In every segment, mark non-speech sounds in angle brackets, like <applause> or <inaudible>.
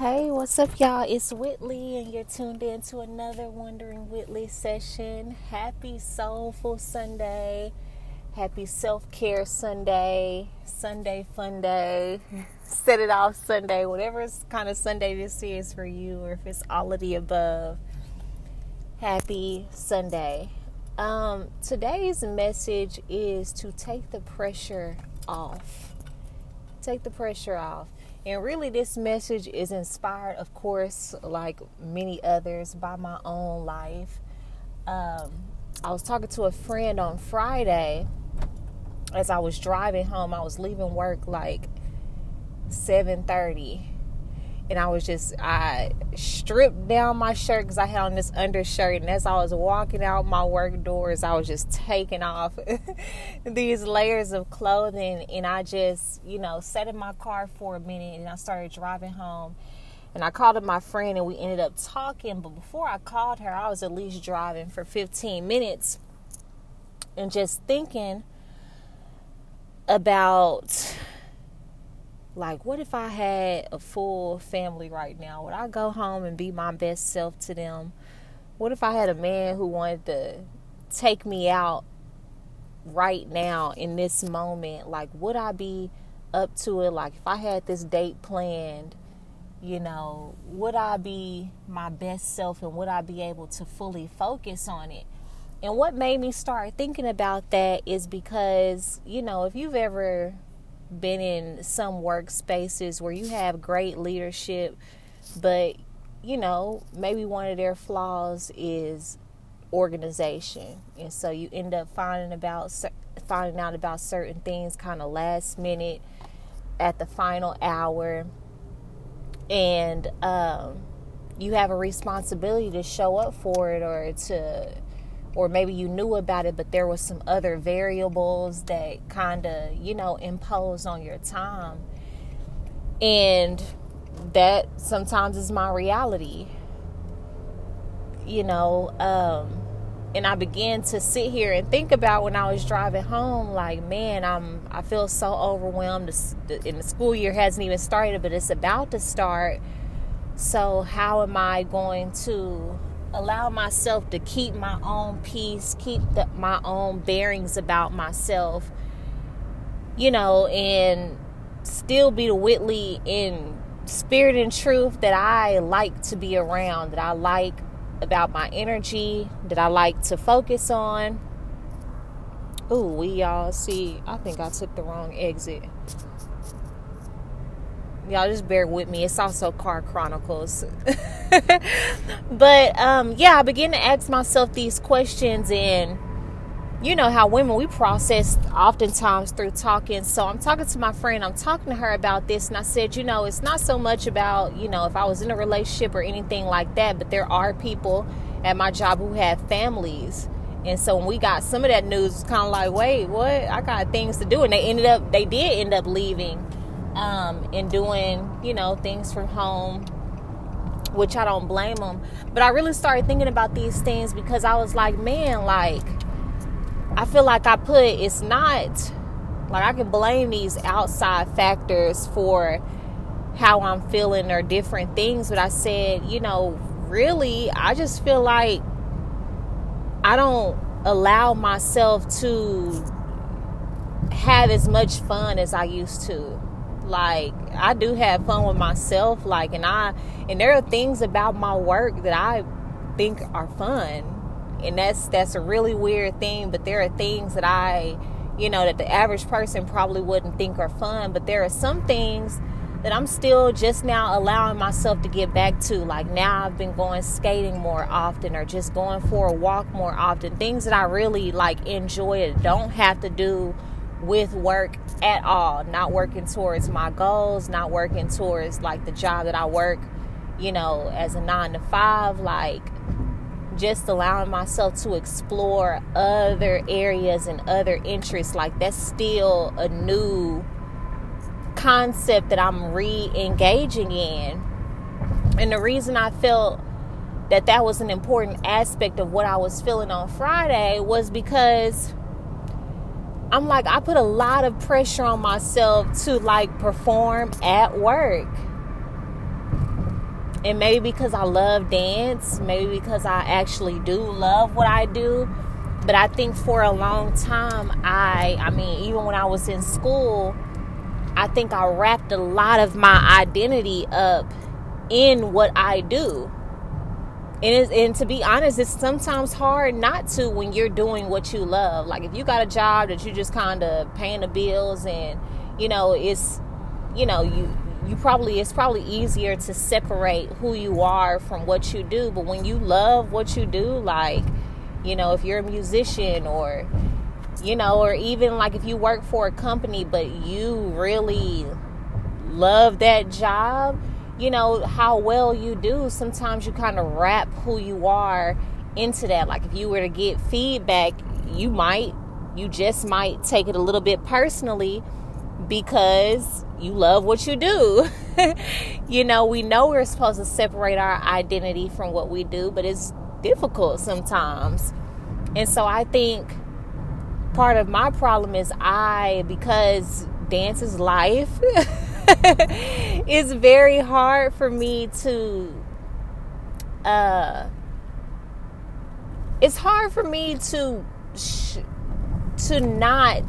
Hey, what's up, y'all? It's Whitley, and you're tuned in to another Wondering Whitley session. Happy Soulful Sunday. Happy Self Care Sunday. Sunday Fun Day. <laughs> Set it off Sunday. Whatever kind of Sunday this is for you, or if it's all of the above. Happy Sunday. Um, today's message is to take the pressure off. Take the pressure off and really, this message is inspired, of course, like many others, by my own life. Um, I was talking to a friend on Friday as I was driving home. I was leaving work like 7:30 and I was just I stripped down my shirt because I had on this undershirt, and as I was walking out my work doors, I was just taking off <laughs> these layers of clothing, and I just you know sat in my car for a minute, and I started driving home. And I called up my friend, and we ended up talking. But before I called her, I was at least driving for 15 minutes, and just thinking about like, what if I had a full family right now? Would I go home and be my best self to them? What if I had a man who wanted to take me out right now in this moment? Like, would I be up to it? Like, if I had this date planned, you know, would I be my best self and would I be able to fully focus on it? And what made me start thinking about that is because, you know, if you've ever been in some workspaces where you have great leadership, but you know, maybe one of their flaws is organization. And so you end up finding about finding out about certain things kind of last minute at the final hour and um, you have a responsibility to show up for it or to or maybe you knew about it but there was some other variables that kind of you know impose on your time and that sometimes is my reality you know um and I began to sit here and think about when I was driving home, like, man, I'm I feel so overwhelmed. And the school year hasn't even started, but it's about to start. So how am I going to allow myself to keep my own peace, keep the, my own bearings about myself, you know, and still be the Whitley in spirit and truth that I like to be around, that I like about my energy, that I like to focus on. Ooh, we y'all see, I think I took the wrong exit y'all just bear with me. It's also car chronicles. <laughs> But um yeah i begin to ask myself these questions and you know how women we process oftentimes through talking. So i'm talking to my friend. I'm talking to her about this and i said you know it's not so much about you know if i was in a relationship or anything like that but there are people at my job who have families. And so when we got some of that news it's kind of like wait what? I got things to do and they ended up they did end up leaving um, and doing, you know, things from home, which I don't blame them. But I really started thinking about these things because I was like, man, like, I feel like I put it's not like I can blame these outside factors for how I'm feeling or different things, but I said, you know, really, I just feel like I don't allow myself to have as much fun as I used to like I do have fun with myself like and I and there are things about my work that I think are fun and that's that's a really weird thing but there are things that I you know that the average person probably wouldn't think are fun but there are some things that I'm still just now allowing myself to get back to like now I've been going skating more often or just going for a walk more often things that I really like enjoy don't have to do with work at all, not working towards my goals, not working towards like the job that I work, you know, as a nine to five, like just allowing myself to explore other areas and other interests. Like that's still a new concept that I'm re engaging in. And the reason I felt that that was an important aspect of what I was feeling on Friday was because I'm like, I put a lot of pressure on myself to like perform at work. and maybe because I love dance, maybe because I actually do love what I do. But I think for a long time, I, I mean, even when I was in school, I think I wrapped a lot of my identity up in what I do. And, and to be honest, it's sometimes hard not to when you're doing what you love. Like if you got a job that you just kind of paying the bills and, you know, it's, you know, you you probably it's probably easier to separate who you are from what you do but when you love what you do like you know if you're a musician or you know or even like if you work for a company but you really love that job you know how well you do sometimes you kind of wrap who you are into that like if you were to get feedback you might you just might take it a little bit personally because you love what you do. <laughs> you know, we know we're supposed to separate our identity from what we do, but it's difficult sometimes. And so I think part of my problem is I, because dance is life, <laughs> it's very hard for me to, uh, it's hard for me to, sh- to not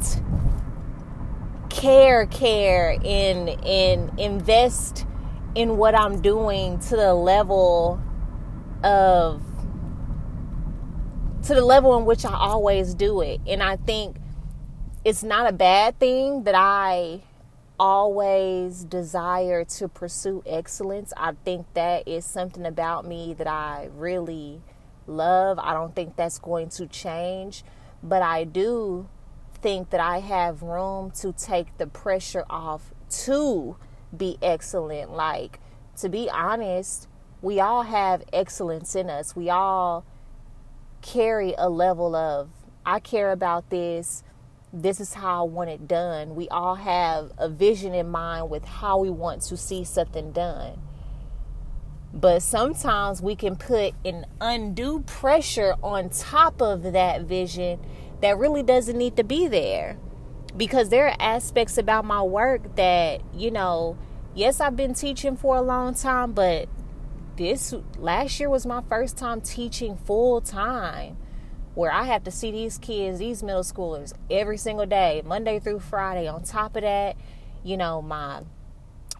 care care and and invest in what I'm doing to the level of to the level in which I always do it. And I think it's not a bad thing that I always desire to pursue excellence. I think that is something about me that I really love. I don't think that's going to change, but I do think that I have room to take the pressure off to be excellent. Like, to be honest, we all have excellence in us. We all carry a level of, I care about this. This is how I want it done. We all have a vision in mind with how we want to see something done. But sometimes we can put an undue pressure on top of that vision that really doesn't need to be there because there are aspects about my work that you know yes i've been teaching for a long time but this last year was my first time teaching full time where i have to see these kids these middle schoolers every single day monday through friday on top of that you know my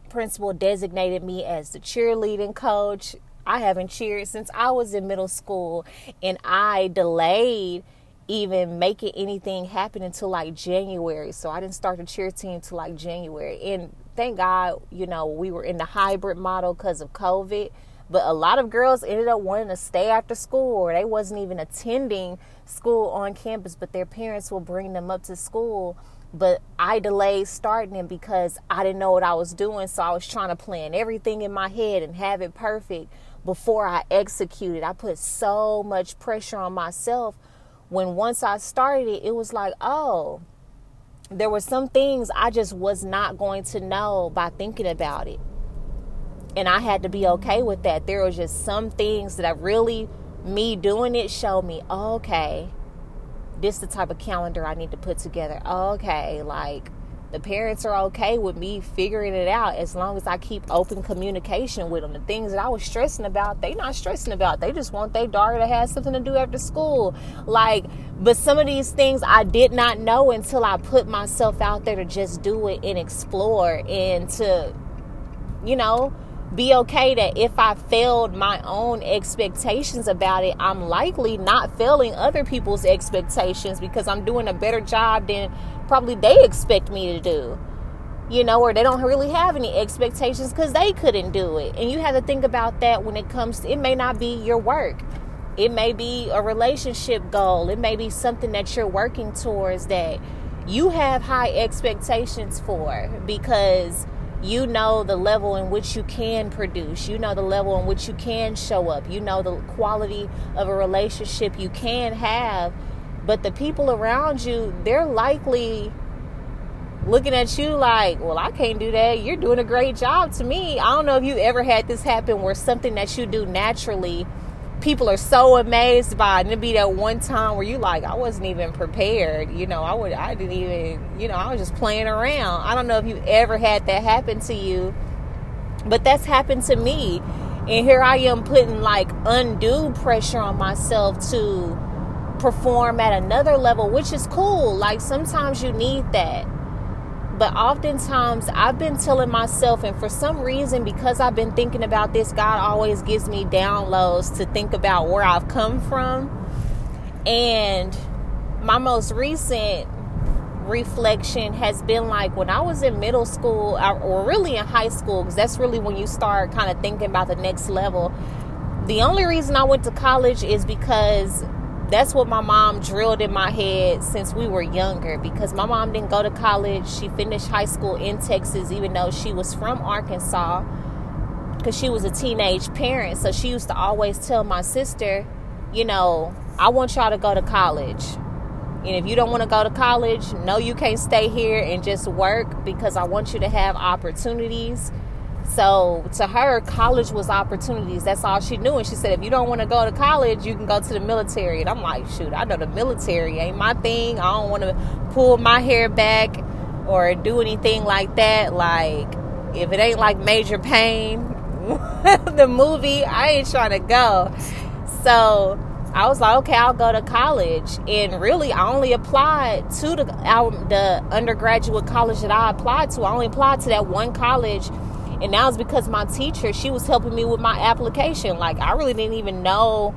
principal designated me as the cheerleading coach i haven't cheered since i was in middle school and i delayed even making anything happen until like January. So I didn't start the cheer team until like January. And thank God, you know, we were in the hybrid model because of COVID. But a lot of girls ended up wanting to stay after school or they wasn't even attending school on campus, but their parents will bring them up to school. But I delayed starting them because I didn't know what I was doing. So I was trying to plan everything in my head and have it perfect before I executed. I put so much pressure on myself when once I started it, it was like, oh, there were some things I just was not going to know by thinking about it. And I had to be okay with that. There was just some things that I really, me doing it showed me, okay, this is the type of calendar I need to put together. Okay, like the parents are okay with me figuring it out as long as I keep open communication with them. The things that I was stressing about, they not stressing about. They just want their daughter to have something to do after school. Like, but some of these things I did not know until I put myself out there to just do it and explore and to, you know, be okay that if I failed my own expectations about it, I'm likely not failing other people's expectations because I'm doing a better job than probably they expect me to do. You know, or they don't really have any expectations because they couldn't do it. And you have to think about that when it comes to it may not be your work. It may be a relationship goal. It may be something that you're working towards that you have high expectations for because you know the level in which you can produce. You know the level in which you can show up. You know the quality of a relationship you can have. But the people around you they're likely looking at you like well i can't do that. You're doing a great job to me. I don't know if you ever had this happen where something that you do naturally people are so amazed by it. And it'd be that one time where you like, I wasn't even prepared. You know, I would I didn't even you know, I was just playing around. I don't know if you ever had that happen to you, but that's happened to me. And here I am putting like undue pressure on myself to perform at another level, which is cool. Like sometimes you need that. But oftentimes I've been telling myself, and for some reason, because I've been thinking about this, God always gives me downloads to think about where I've come from. And my most recent reflection has been like when I was in middle school or really in high school, because that's really when you start kind of thinking about the next level. The only reason I went to college is because that's what my mom drilled in my head since we were younger because my mom didn't go to college. She finished high school in Texas, even though she was from Arkansas because she was a teenage parent. So she used to always tell my sister, you know, I want y'all to go to college. And if you don't want to go to college, no, you can't stay here and just work because I want you to have opportunities. So to her, college was opportunities. That's all she knew. And she said, if you don't want to go to college, you can go to the military. And I'm like, shoot, I know the military ain't my thing. I don't want to pull my hair back or do anything like that. Like, if it ain't like Major Payne, <laughs> the movie, I ain't trying to go. So I was like, okay, I'll go to college. And really, I only applied to the, um, the undergraduate college that I applied to. I only applied to that one college. And now it's because my teacher, she was helping me with my application. Like, I really didn't even know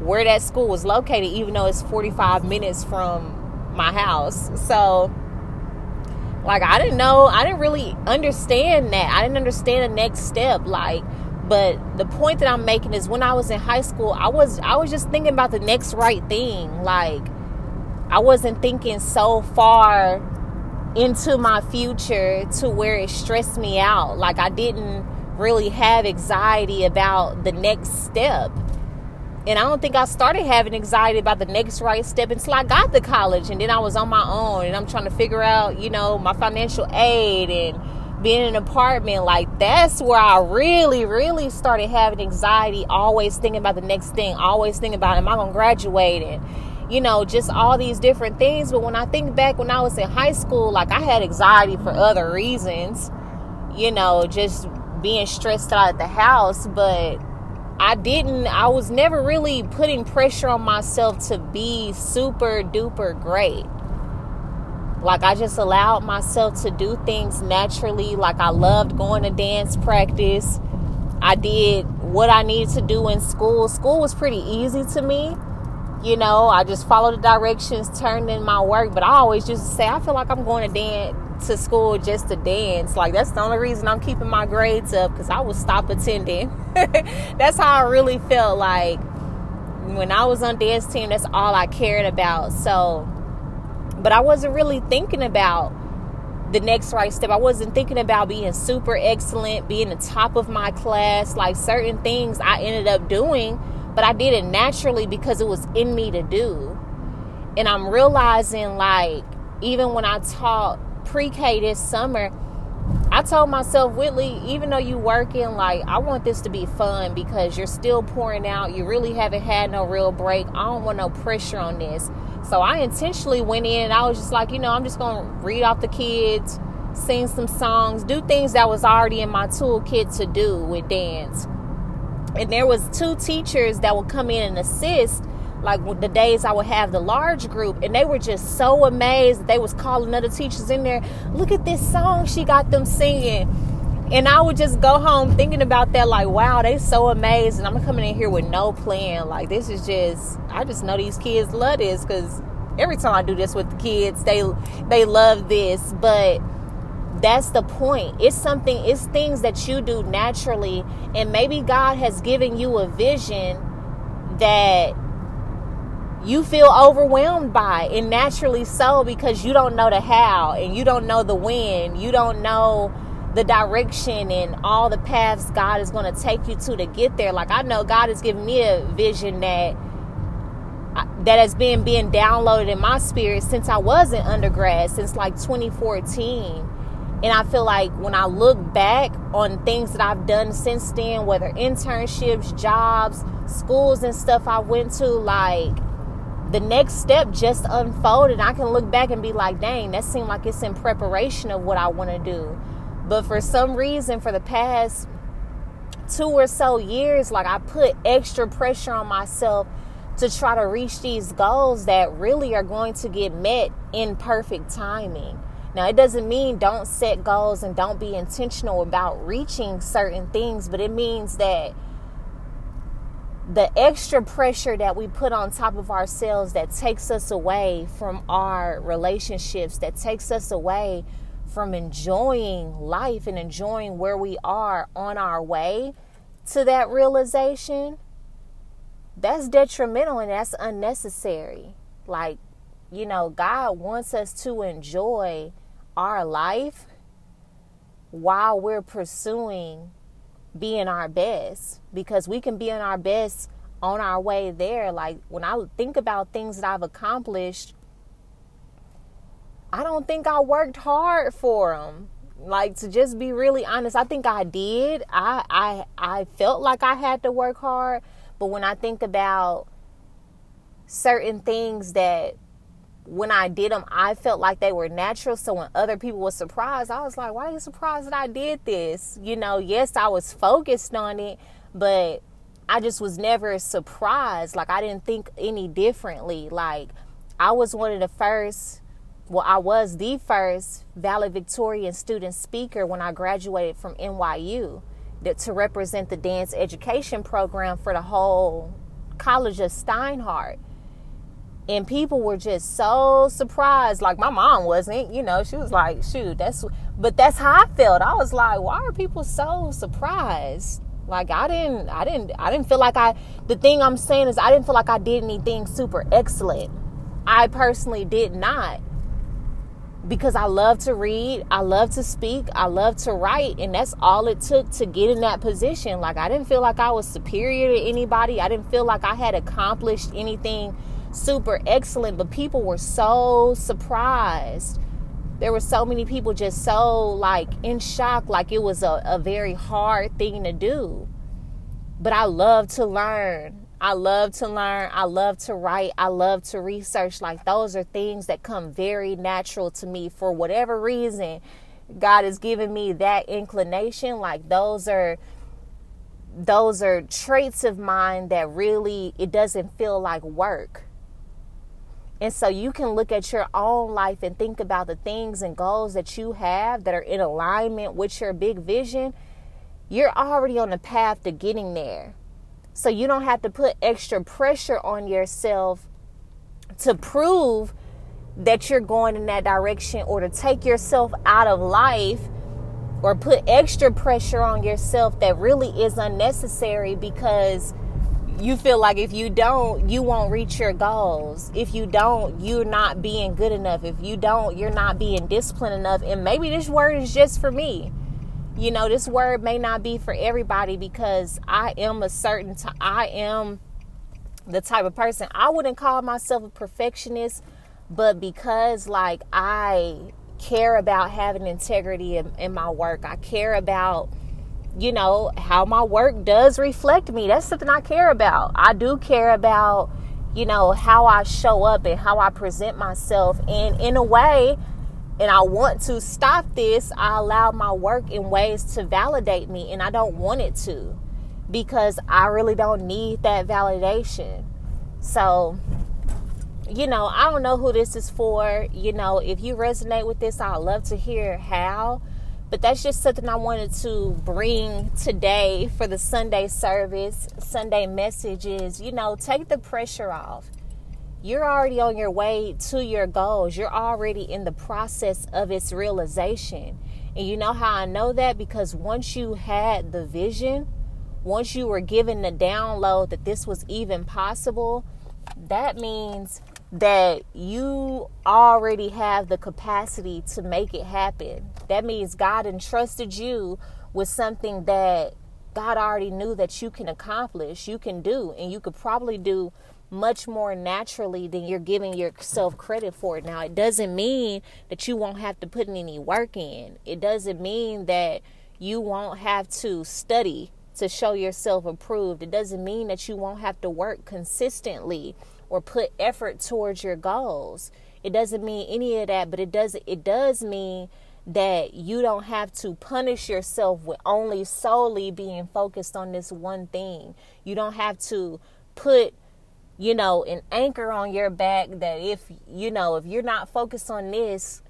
where that school was located, even though it's 45 minutes from my house. So, like, I didn't know, I didn't really understand that. I didn't understand the next step. Like, but the point that i'm making is when i was in high school i was i was just thinking about the next right thing like i wasn't thinking so far into my future to where it stressed me out. Like i didn't really have anxiety about the next step. And i don't think i started having anxiety about the next right step until i got to college. And then i was on my own and i'm trying to figure out you know my financial aid and being in an apartment, like that's where I really, really started having anxiety, always thinking about the next thing, always thinking about am I gonna graduate? And you know, just all these different things. But when I think back when I was in high school, like I had anxiety for other reasons, you know, just being stressed out at the house, but I didn't, I was never really putting pressure on myself to be super duper great. Like I just allowed myself to do things naturally. Like I loved going to dance practice. I did what I needed to do in school. School was pretty easy to me. You know, I just follow the directions, turned in my work. But I always just say, I feel like I'm going to dance to school just to dance. Like that's the only reason I'm keeping my grades up because I would stop attending. <laughs> that's how I really felt like when I was on dance team. That's all I cared about. So but I wasn't really thinking about the next right step. I wasn't thinking about being super excellent, being the top of my class. Like certain things I ended up doing, but I did it naturally because it was in me to do. And I'm realizing, like, even when I taught pre K this summer, I told myself, Whitley, even though you working, like I want this to be fun because you're still pouring out. You really haven't had no real break. I don't want no pressure on this. So I intentionally went in and I was just like, you know, I'm just to read off the kids, sing some songs, do things that was already in my toolkit to do with dance. And there was two teachers that would come in and assist like the days I would have the large group and they were just so amazed they was calling other teachers in there look at this song she got them singing and I would just go home thinking about that, like, wow, they so amazed. And I'm coming in here with no plan. Like, this is just, I just know these kids love this because every time I do this with the kids, they they love this. But that's the point. It's something, it's things that you do naturally. And maybe God has given you a vision that you feel overwhelmed by and naturally so because you don't know the how and you don't know the when you don't know the direction and all the paths God is going to take you to to get there. Like I know God has given me a vision that uh, that has been being downloaded in my spirit since I was in undergrad, since like 2014. And I feel like when I look back on things that I've done since then, whether internships, jobs, schools, and stuff I went to, like the next step just unfolded. I can look back and be like, dang, that seemed like it's in preparation of what I want to do. But for some reason, for the past two or so years, like I put extra pressure on myself to try to reach these goals that really are going to get met in perfect timing. Now, it doesn't mean don't set goals and don't be intentional about reaching certain things, but it means that the extra pressure that we put on top of ourselves that takes us away from our relationships, that takes us away from enjoying life and enjoying where we are on our way to that realization, that's detrimental and that's unnecessary. Like, you know, God wants us to enjoy our life while we're pursuing being our best because we can be in our best on our way there. Like when I think about things that I've accomplished, I don't think I worked hard for them. Like to just be really honest, I think I did. I I I felt like I had to work hard, but when I think about certain things that when I did them, I felt like they were natural. So when other people were surprised, I was like, why are you surprised that I did this? You know, yes, I was focused on it, but I just was never surprised. Like I didn't think any differently. Like I was one of the first, well, I was the first valedictorian student speaker when I graduated from NYU that, to represent the dance education program for the whole College of Steinhardt and people were just so surprised. Like my mom wasn't you know she was like shoot that's but that's how i felt. I was like why are people so surprised? Like i didn't i didn't i didn't feel like i the thing i'm saying is i didn't feel like i did anything super excellent. I personally did not. Because i love to read i love to speak i love to write and that's all it took to get in that position. Like i didn't feel like i was superior to anybody. I didn't feel like i had accomplished anything super excellent, but people were so surprised. There were so many people just so like in shock, like it was a, a very hard thing to do. But I love to learn. I love to learn. I love to write. I love to research. Like those are things that come very natural to me for whatever reason. God has given me that inclination. Like those are those are traits of mine that really it doesn't feel like work and so you can look at your own life and think about the things and goals that you have that are in alignment with your big vision. You're already on the path to getting there. So you don't have to put extra pressure on yourself to prove that you're going in that direction or to take yourself out of life or put extra pressure on yourself that really is unnecessary because you feel like if you don't, you won't reach your goals. If you don't, you're not being good enough. If you don't, you're not being disciplined enough. And maybe this word is just for me. You know, this word may not be for everybody because I am a certain t- I am the type of person I wouldn't call myself a perfectionist, but because like I care about having integrity in, in my work, I care about you know, how my work does reflect me. That's something I care about. I do care about, you know, how I show up and how I present myself. And in a way, and I want to stop this, I allow my work in ways to validate me, and I don't want it to because I really don't need that validation. So, you know, I don't know who this is for. You know, if you resonate with this, I'd love to hear how. But that's just something I wanted to bring today for the Sunday service, Sunday message is, You know, take the pressure off. You're already on your way to your goals. You're already in the process of its realization. And you know how I know that? Because once you had the vision, once you were given the download that this was even possible, that means that you already have the capacity to make it happen. That means God entrusted you with something that God already knew that you can accomplish, you can do, and you could probably do much more naturally than you're giving yourself credit for. Now, it doesn't mean that you won't have to put any work in. It doesn't mean that you won't have to study to show yourself approved. It doesn't mean that you won't have to work consistently or put effort towards your goals. It doesn't mean any of that, but it does it does mean that you don't have to punish yourself with only solely being focused on this one thing. You don't have to put you know an anchor on your back that if you know if you're not focused on this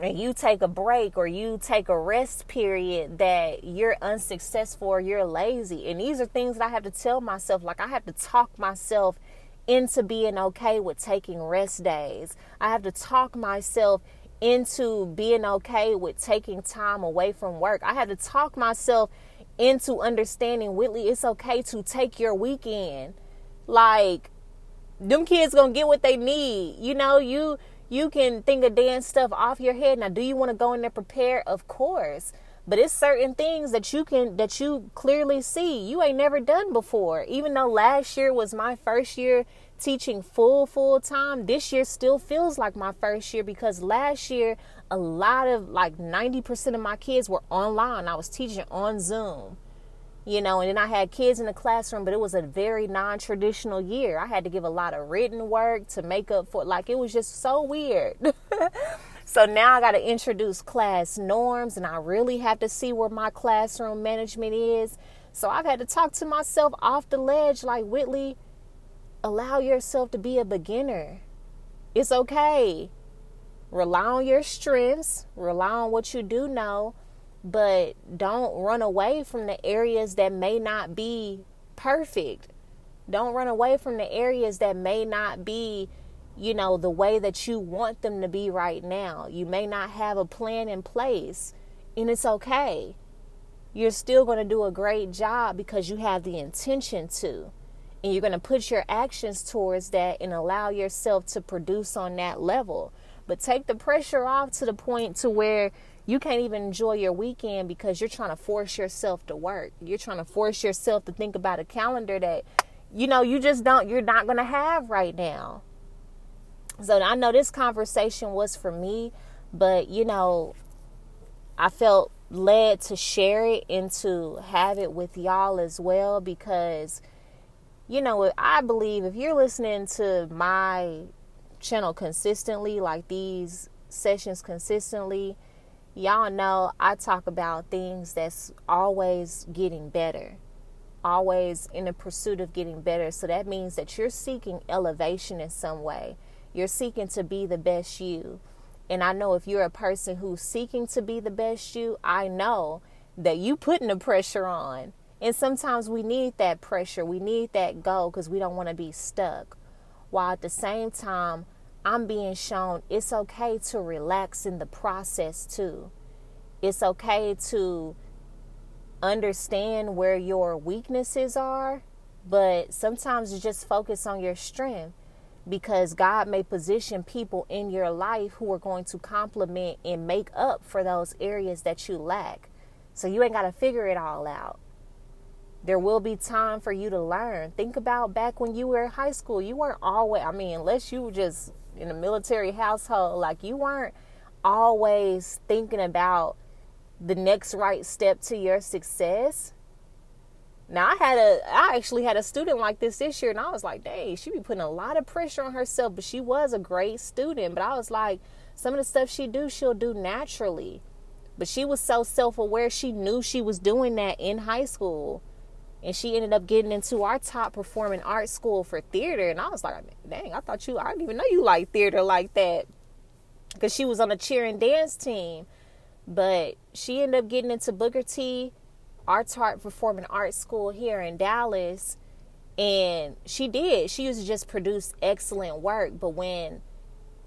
and you take a break or you take a rest period that you're unsuccessful or you're lazy and these are things that I have to tell myself like I have to talk myself into being okay with taking rest days. I have to talk myself into being okay with taking time away from work. I had to talk myself into understanding, Whitley, it's okay to take your weekend. Like, them kids gonna get what they need. You know, you you can think of dance stuff off your head. Now, do you want to go in there prepared? Of course. But it's certain things that you can that you clearly see. You ain't never done before. Even though last year was my first year teaching full full time this year still feels like my first year because last year a lot of like 90% of my kids were online. I was teaching on zoom you know and then i had kids in the classroom but it was a very non-traditional year. I had to give a lot of written work to make up for like it was just so weird <laughs> so now i got to introduce class norms and i really have to see where my classroom management is so i've had to talk to myself off the ledge like whitley allow yourself to be a beginner. It's okay. Rely on your strengths, rely on what you do know, but don't run away from the areas that may not be perfect. Don't run away from the areas that may not be, you know, the way that you want them to be right now. You may not have a plan in place, and it's okay. You're still going to do a great job because you have the intention to and you're going to put your actions towards that and allow yourself to produce on that level but take the pressure off to the point to where you can't even enjoy your weekend because you're trying to force yourself to work you're trying to force yourself to think about a calendar that you know you just don't you're not going to have right now so i know this conversation was for me but you know i felt led to share it and to have it with y'all as well because you know, I believe if you're listening to my channel consistently, like these sessions consistently, y'all know I talk about things that's always getting better, always in the pursuit of getting better. So that means that you're seeking elevation in some way. You're seeking to be the best you. And I know if you're a person who's seeking to be the best you, I know that you putting the pressure on and sometimes we need that pressure, we need that go because we don't want to be stuck. While at the same time, I'm being shown it's okay to relax in the process too. It's okay to understand where your weaknesses are, but sometimes you just focus on your strength because God may position people in your life who are going to complement and make up for those areas that you lack. So you ain't got to figure it all out. There will be time for you to learn. Think about back when you were in high school. You weren't always, I mean, unless you were just in a military household, like you weren't always thinking about the next right step to your success. Now I had a I actually had a student like this this year and I was like, dang, she be putting a lot of pressure on herself, but she was a great student. But I was like, some of the stuff she do, she'll do naturally. But she was so self aware, she knew she was doing that in high school and she ended up getting into our top performing art school for theater and i was like dang i thought you i didn't even know you like theater like that because she was on a cheer and dance team but she ended up getting into booker t arts art performing art school here in dallas and she did she used to just produce excellent work but when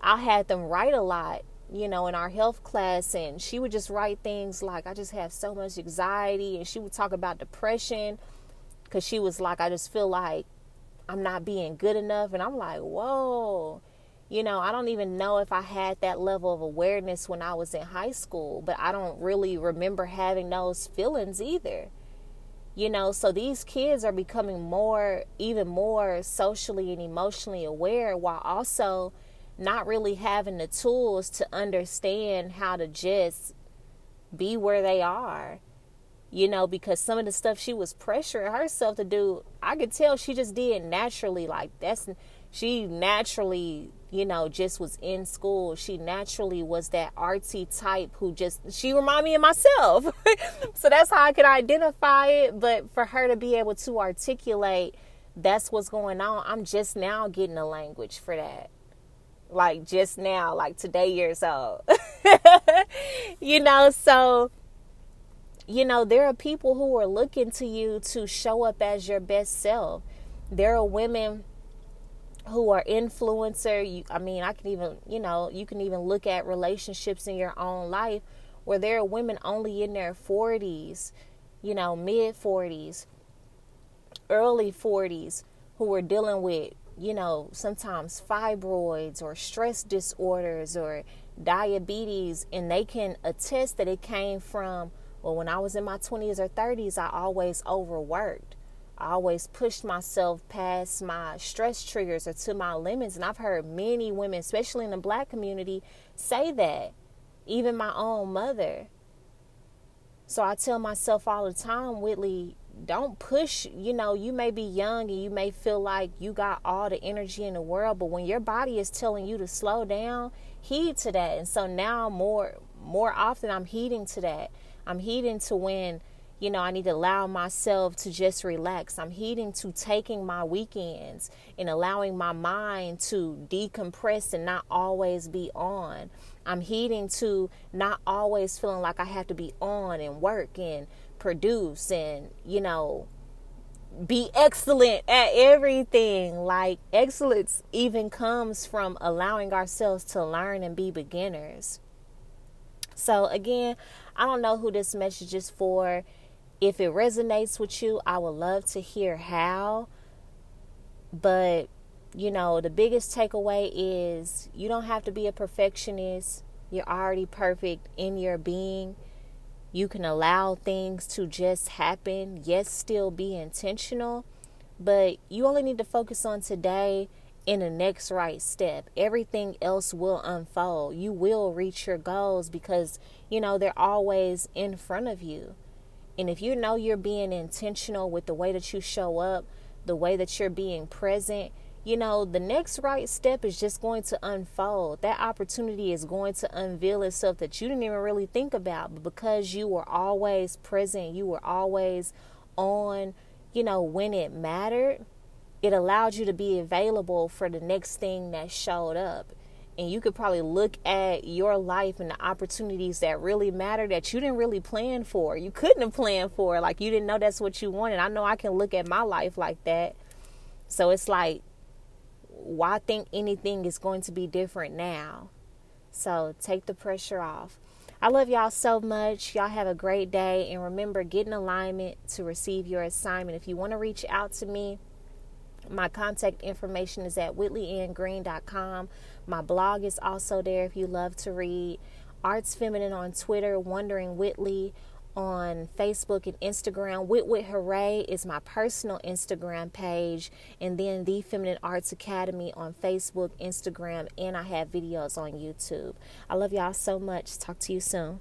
i had them write a lot you know, in our health class, and she would just write things like, I just have so much anxiety, and she would talk about depression because she was like, I just feel like I'm not being good enough. And I'm like, whoa. You know, I don't even know if I had that level of awareness when I was in high school, but I don't really remember having those feelings either. You know, so these kids are becoming more, even more socially and emotionally aware while also not really having the tools to understand how to just be where they are you know, because some of the stuff she was pressuring herself to do, I could tell she just did naturally. Like that's she naturally you know, just was in school. She naturally was that artsy type who just, she reminded me of myself. <laughs> so that's how I could identify it. But for her to be able to articulate, that's what's going on. I'm just now getting a language for that. Like just now, like today years old. <laughs> you know, so you know, there are people who are looking to you to show up as your best self. There are women who are influencer. You, I mean, I can even, you know, you can even look at relationships in your own life where there are women only in their 40s, you know, mid 40s, early 40s who are dealing with, you know, sometimes fibroids or stress disorders or diabetes and they can attest that it came from well when I was in my 20s or 30s I always overworked I always pushed myself past my stress triggers or to my limits. And I've heard many women, especially in the black community, say that. Even my own mother. So I tell myself all the time, Whitley, don't push. You know, you may be young and you may feel like you got all the energy in the world, but when your body is telling you to slow down, heed to that. And so now more more often I'm heeding to that. I'm heeding to when you know, I need to allow myself to just relax. I'm heeding to taking my weekends and allowing my mind to decompress and not always be on. I'm heeding to not always feeling like I have to be on and work and produce and, you know, be excellent at everything. Like, excellence even comes from allowing ourselves to learn and be beginners. So, again, I don't know who this message is for if it resonates with you, I would love to hear how. But, you know, the biggest takeaway is you don't have to be a perfectionist. You're already perfect in your being. You can allow things to just happen, yes, still be intentional, but you only need to focus on today in the next right step. Everything else will unfold. You will reach your goals because, you know, they're always in front of you. And if you know you're being intentional with the way that you show up, the way that you're being present, you know, the next right step is just going to unfold. That opportunity is going to unveil itself that you didn't even really think about. But because you were always present, you were always on, you know, when it mattered, it allowed you to be available for the next thing that showed up and you could probably look at your life and the opportunities that really matter that you didn't really plan for. You couldn't have planned for. Like you didn't know that's what you wanted. I know I can look at my life like that. So it's like why think anything is going to be different now? So take the pressure off. I love y'all so much. Y'all have a great day. And remember, get in alignment to receive your assignment. If you want to reach out to me, my contact information is at whitleyangreen.com. My blog is also there if you love to read. Arts Feminine on Twitter, Wondering Whitley on Facebook and Instagram. Wit Wit Hooray is my personal Instagram page, and then the Feminine Arts Academy on Facebook, Instagram, and I have videos on YouTube. I love y'all so much. Talk to you soon.